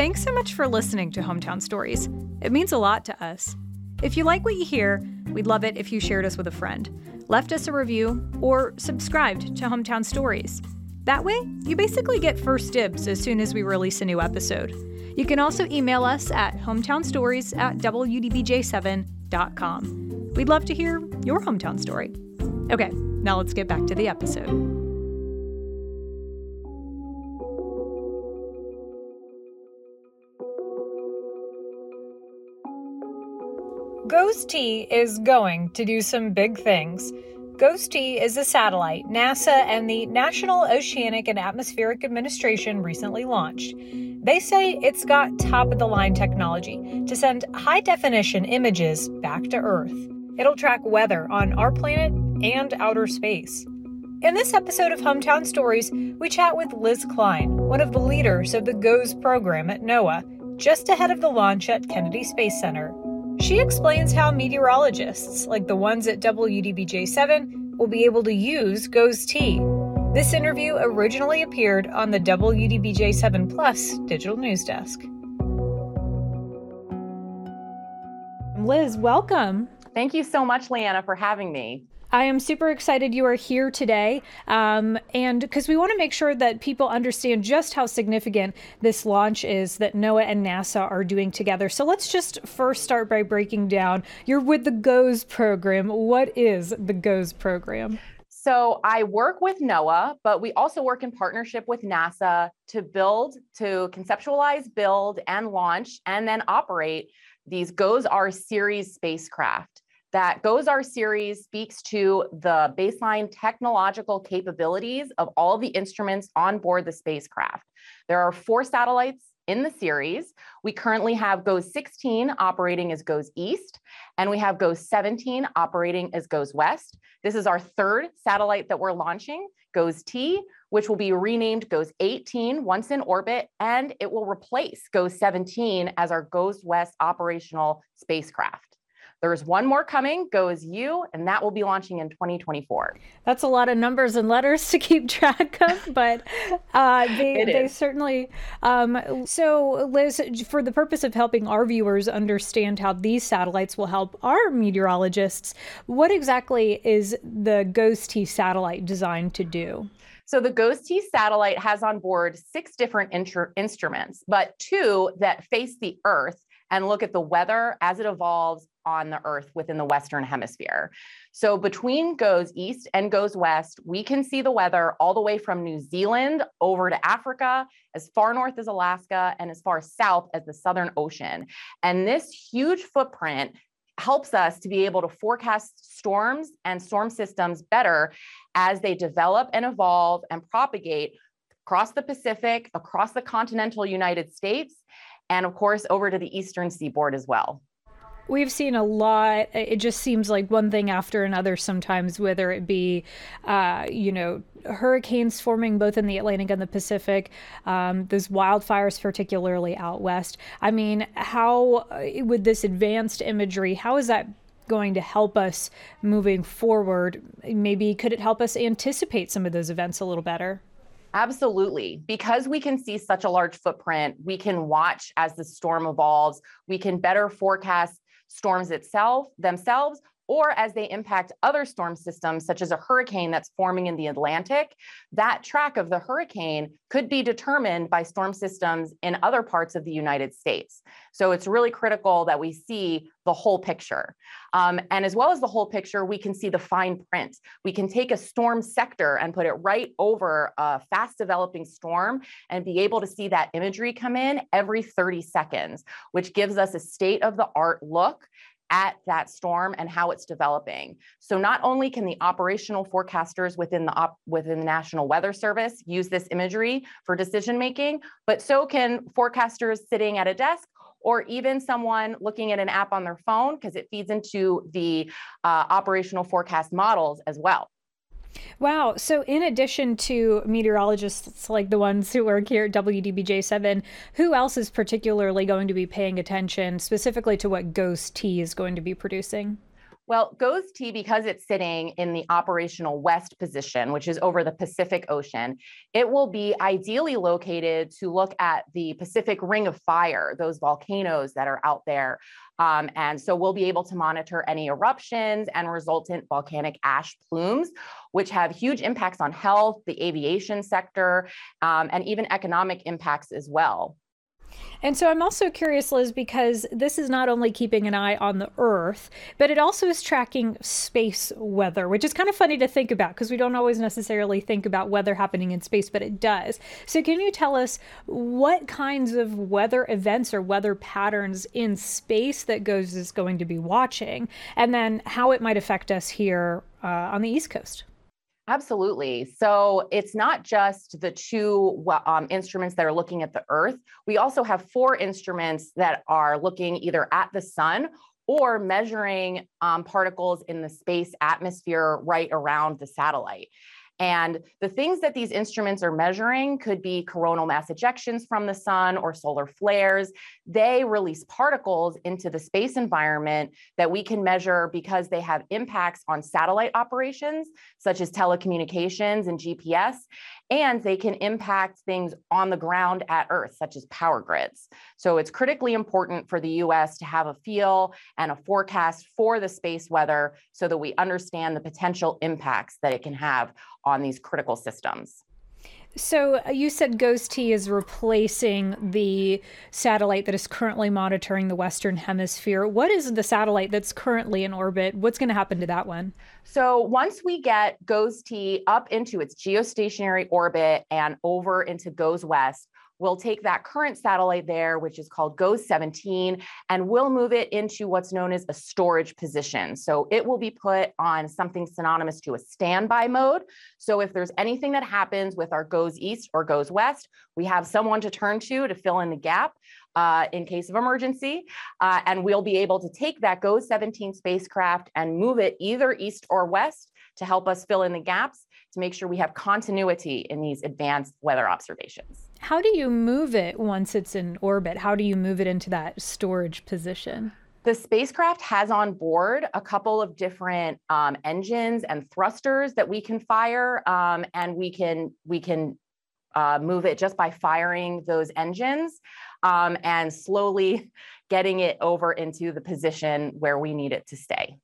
Thanks so much for listening to Hometown Stories. It means a lot to us. If you like what you hear, we'd love it if you shared us with a friend, left us a review, or subscribed to Hometown Stories. That way, you basically get first dibs as soon as we release a new episode. You can also email us at hometownstories at wdbj7.com. We'd love to hear your hometown story. Okay, now let's get back to the episode. GOES-T is going to do some big things. GOES-T is a satellite NASA and the National Oceanic and Atmospheric Administration recently launched. They say it's got top of the line technology to send high definition images back to Earth. It'll track weather on our planet and outer space. In this episode of Hometown Stories, we chat with Liz Klein, one of the leaders of the GOES program at NOAA, just ahead of the launch at Kennedy Space Center. She explains how meteorologists, like the ones at WDBJ 7, will be able to use GOES-T. This interview originally appeared on the WDBJ 7 Plus digital news desk. Liz, welcome. Thank you so much, Leanna, for having me. I am super excited you are here today. Um, and because we want to make sure that people understand just how significant this launch is that NOAA and NASA are doing together. So let's just first start by breaking down. You're with the GOES program. What is the GOES program? So I work with NOAA, but we also work in partnership with NASA to build, to conceptualize, build, and launch, and then operate these GOES-R series spacecraft that GOES-R series speaks to the baseline technological capabilities of all the instruments on board the spacecraft. There are four satellites in the series. We currently have GOES 16 operating as GOES East, and we have GOES 17 operating as GOES West. This is our third satellite that we're launching, GOES T, which will be renamed GOES 18 once in orbit, and it will replace GOES 17 as our GOES West operational spacecraft. There's one more coming, GOES-U, and that will be launching in 2024. That's a lot of numbers and letters to keep track of, but uh, they, they certainly. Um, so, Liz, for the purpose of helping our viewers understand how these satellites will help our meteorologists, what exactly is the GOES-T satellite designed to do? So the GOES-T satellite has on board six different instruments, but two that face the Earth and look at the weather as it evolves on the Earth within the Western Hemisphere. So between GOES East and GOES West, we can see the weather all the way from New Zealand over to Africa, as far north as Alaska, and as far south as the Southern Ocean. And this huge footprint helps us to be able to forecast storms and storm systems better as they develop and evolve and propagate across the Pacific, across the continental United States, and of course over to the eastern seaboard as well. We've seen a lot. It just seems like one thing after another sometimes, whether it be, uh, you know, hurricanes forming both in the Atlantic and the Pacific, um, those wildfires, particularly out west. I mean, how, uh, with this advanced imagery, how is that going to help us moving forward? Maybe could it help us anticipate some of those events a little better? Absolutely. Because we can see such a large footprint, we can watch as the storm evolves. We can better forecast storms itself themselves or as they impact other storm systems, such as a hurricane that's forming in the Atlantic, that track of the hurricane could be determined by storm systems in other parts of the United States. So it's really critical that we see the whole picture. Um, and as well as the whole picture, we can see the fine print. We can take a storm sector and put it right over a fast developing storm and be able to see that imagery come in every 30 seconds, which gives us a state of the art look at that storm and how it's developing. So not only can the operational forecasters within the op- within the National Weather Service use this imagery for decision making, but so can forecasters sitting at a desk or even someone looking at an app on their phone because it feeds into the uh, operational forecast models as well. Wow. So, in addition to meteorologists like the ones who work here at WDBJ7, who else is particularly going to be paying attention specifically to what GOES-T is going to be producing? Well, GOES-T, because it's sitting in the operational west position, which is over the Pacific Ocean, it will be ideally located to look at the Pacific Ring of Fire, those volcanoes that are out there. Um, and so we'll be able to monitor any eruptions and resultant volcanic ash plumes, which have huge impacts on health, the aviation sector, um, and even economic impacts as well. And so I'm also curious, Liz, because this is not only keeping an eye on the Earth, but it also is tracking space weather, which is kind of funny to think about because we don't always necessarily think about weather happening in space, but it does. So, can you tell us what kinds of weather events or weather patterns in space that GOES is going to be watching, and then how it might affect us here uh, on the East Coast? Absolutely. So it's not just the two um, instruments that are looking at the Earth. We also have four instruments that are looking either at the sun or measuring um, particles in the space atmosphere right around the satellite. And the things that these instruments are measuring could be coronal mass ejections from the sun or solar flares. They release particles into the space environment that we can measure because they have impacts on satellite operations, such as telecommunications and GPS and they can impact things on the ground at Earth, such as power grids. So it's critically important for the US to have a feel and a forecast for the space weather so that we understand the potential impacts that it can have on these critical systems. So uh, you said GOES-T is replacing the satellite that is currently monitoring the Western Hemisphere. What is the satellite that's currently in orbit? What's going to happen to that one? So once we get GOES-T up into its geostationary orbit and over into GOES West, We'll take that current satellite there, which is called GOES 17, and we'll move it into what's known as a storage position. So it will be put on something synonymous to a standby mode. So if there's anything that happens with our GOES East or GOES West, we have someone to turn to to fill in the gap. Uh, in case of emergency. Uh, and we'll be able to take that GOES 17 spacecraft and move it either east or west to help us fill in the gaps to make sure we have continuity in these advanced weather observations. How do you move it once it's in orbit? How do you move it into that storage position? The spacecraft has on board a couple of different um, engines and thrusters that we can fire, um, and we can we can uh, move it just by firing those engines um, and slowly getting it over into the position where we need it to stay.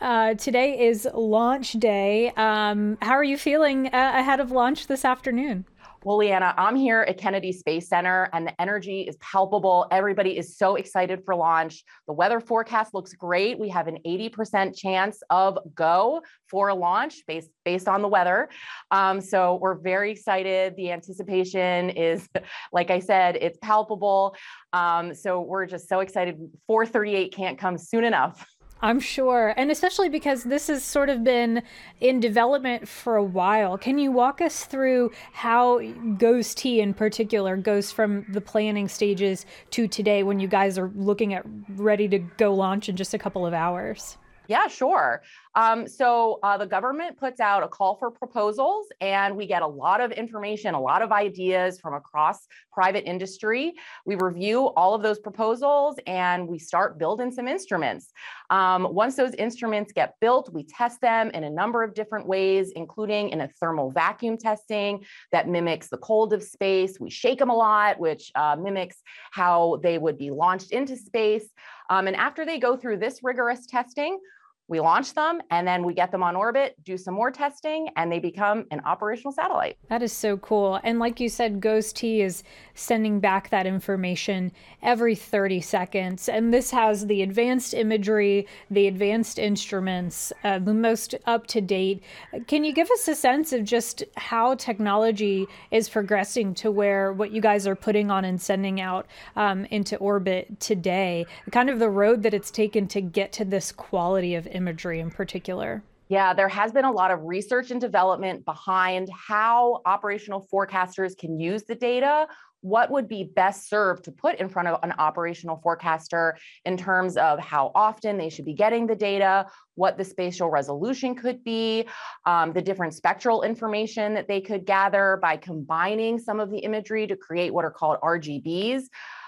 Uh, today is launch day. Um, how are you feeling uh, ahead of launch this afternoon? Well, Leanna, I'm here at Kennedy Space Center and the energy is palpable. Everybody is so excited for launch. The weather forecast looks great. We have an 80% chance of go for launch based, based on the weather. Um, so we're very excited. The anticipation is, like I said, it's palpable. Um, so we're just so excited. 438 can't come soon enough. I'm sure. And especially because this has sort of been in development for a while. Can you walk us through how GOES-T in particular goes from the planning stages to today when you guys are looking at ready to go launch in just a couple of hours? Yeah, sure. Um, so uh, the government puts out a call for proposals, and we get a lot of information, a lot of ideas from across private industry. We review all of those proposals and we start building some instruments. Um, once those instruments get built, we test them in a number of different ways, including in a thermal vacuum testing that mimics the cold of space. We shake them a lot, which uh, mimics how they would be launched into space. Um, and after they go through this rigorous testing, we launch them and then we get them on orbit, do some more testing, and they become an operational satellite. That is so cool. And like you said, GOES-T is sending back that information every 30 seconds. And this has the advanced imagery, the advanced instruments, uh, the most up to date. Can you give us a sense of just how technology is progressing to where what you guys are putting on and sending out um, into orbit today, kind of the road that it's taken to get to this quality of imagery in particular? Yeah, there has been a lot of research and development behind how operational forecasters can use the data. What would be best served to put in front of an operational forecaster in terms of how often they should be getting the data, what the spatial resolution could be, um, the different spectral information that they could gather by combining some of the imagery to create what are called RGBs,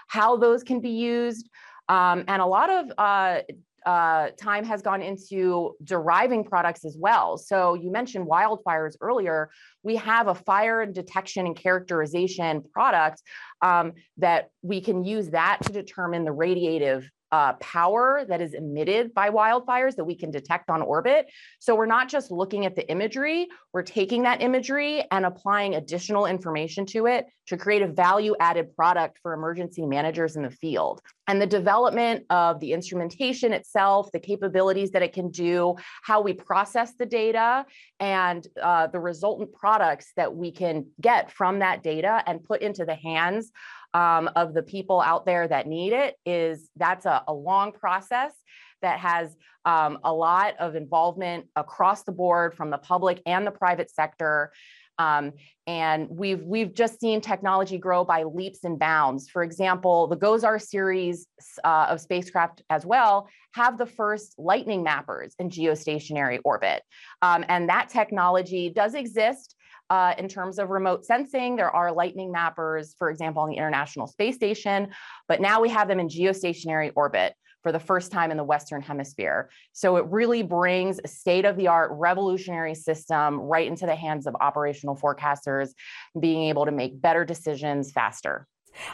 how those can be used. Um, and a lot of uh, uh, time has gone into deriving products as well. So you mentioned wildfires earlier. We have a fire detection and characterization product um, that we can use that to determine the radiative uh, power that is emitted by wildfires that we can detect on orbit. So we're not just looking at the imagery, we're taking that imagery and applying additional information to it to create a value added product for emergency managers in the field. And the development of the instrumentation itself, the capabilities that it can do, how we process the data, and uh, the resultant products that we can get from that data and put into the hands um, of the people out there that need it is that's a, a long process that has um, a lot of involvement across the board from the public and the private sector. Um, and we've we've just seen technology grow by leaps and bounds. For example, the GOES-R series uh, of spacecraft as well have the first lightning mappers in geostationary orbit, um, and that technology does exist. Uh, in terms of remote sensing, there are lightning mappers, for example, on the International Space Station, but now we have them in geostationary orbit for the first time in the Western Hemisphere. So it really brings a state of the art revolutionary system right into the hands of operational forecasters, being able to make better decisions faster.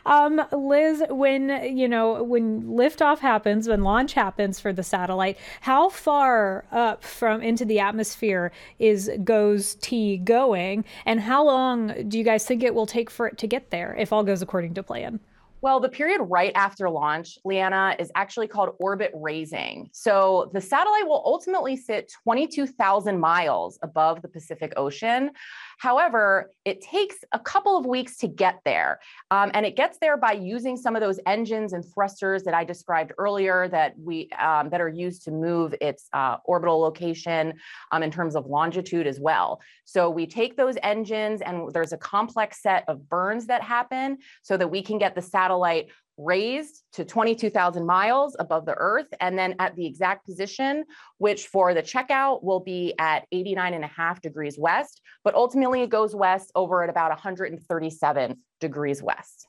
Um, Liz, when you know when liftoff happens, when launch happens for the satellite, how far up from into the atmosphere is GOES-T going, and how long do you guys think it will take for it to get there if all goes according to plan? Well, the period right after launch, Leanna, is actually called orbit raising. So the satellite will ultimately sit 22,000 miles above the Pacific Ocean. However, it takes a couple of weeks to get there. Um, and it gets there by using some of those engines and thrusters that I described earlier that we um, that are used to move its uh, orbital location um, in terms of longitude as well. So we take those engines and there's a complex set of burns that happen so that we can get the satellite raised to 22,000 miles above the Earth, and then at the exact position, which for the checkout will be at 89 and a half degrees west, but ultimately it goes west over at about 137 degrees west.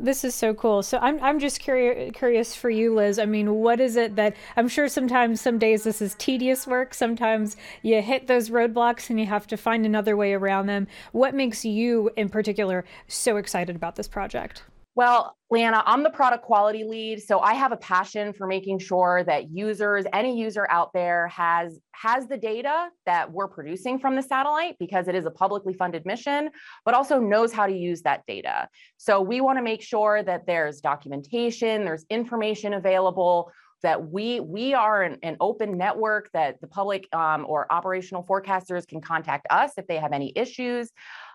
This is so cool. So I'm I'm just curious curious for you, Liz. I mean, what is it that I'm sure sometimes some days this is tedious work. Sometimes you hit those roadblocks and you have to find another way around them. What makes you in particular so excited about this project? Well, Leanna, I'm the product quality lead, so I have a passion for making sure that users, any user out there has has the data that we're producing from the satellite because it is a publicly funded mission, but also knows how to use that data. So we want to make sure that there's documentation, there's information available that we we are an, an, open network that the public um, or operational forecasters can contact us if they have any issues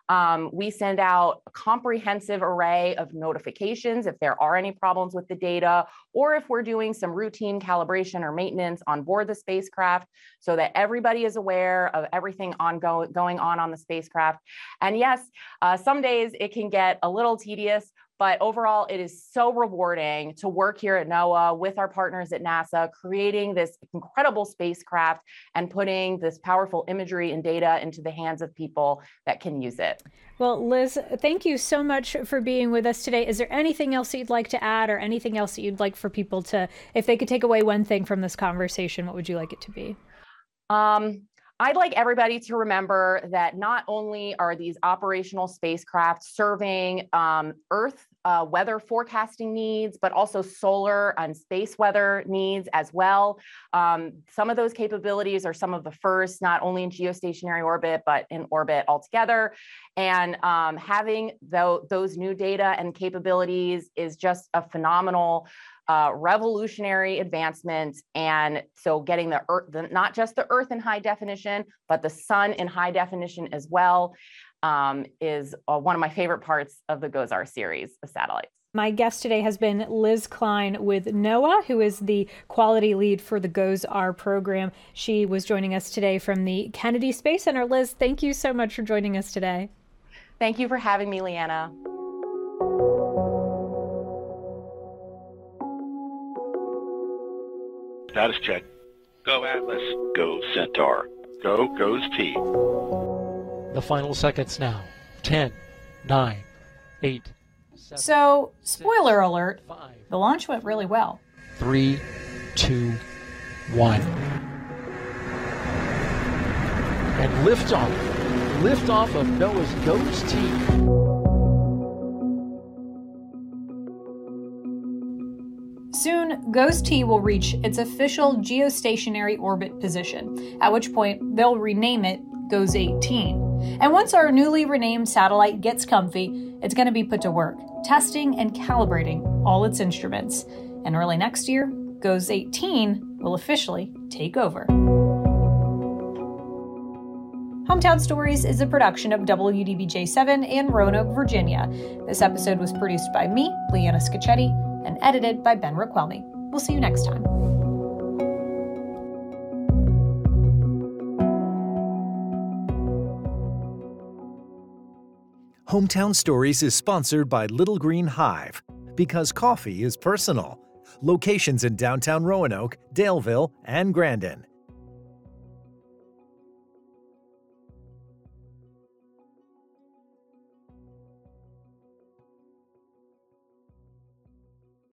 um, we send out a comprehensive array of notifications if there are any problems with the data, or if we're doing some routine calibration or maintenance on board the spacecraft so that everybody is aware of everything ongoing going on on the spacecraft. And yes, uh, some days it can get a little tedious, but overall, it is so rewarding to work here at NOAA with our partners at NASA, creating this incredible spacecraft and putting this powerful imagery and data into the hands of people that can use it. Well, Liz, thank you so much for being with us today. Is there anything else that you'd like to add or anything else that you'd like for people to, if they could take away one thing from this conversation, what would you like it to be? Um, I'd like everybody to remember that not only are these operational spacecraft serving um, Earth uh, weather forecasting needs, but also solar and space weather needs as well. Um, some of those capabilities are some of the first, not only in geostationary orbit, but in orbit altogether. And um, having th- those new data and capabilities is just a phenomenal uh, revolutionary advancement. And so getting the earth, the, not just the earth in high definition, but the sun in high definition as well um, is uh, one of my favorite parts of the GOES-R series of satellites. My guest today has been Liz Klein with NOAA, who is the quality lead for the GOES-R program. She was joining us today from the Kennedy Space Center. Liz, thank you so much for joining us today. Thank you for having me, Leanna. Status check. Go Atlas. Go Centaur. Go goes T. The final seconds now. 10, 9, 8. Seven, so, spoiler six, alert, five, the launch went really well. 3, 2, 1. And liftoff. Liftoff of NOAA's GOES-T. Soon, GOES-T will reach its official geostationary orbit position, at which point they'll rename it GOES 18. And once our newly renamed satellite gets comfy, it's going to be put to work, testing and calibrating all its instruments. And early next year, GOES 18 will officially take over. Hometown Stories is a production of WDBJ7 in Roanoke, Virginia. This episode was produced by me, Leanna Scacchetti, and edited by Ben Raquelmi. We'll see you next time. Hometown Stories is sponsored by Little Green Hive because coffee is personal. Locations in downtown Roanoke, Daleville, and Grandin.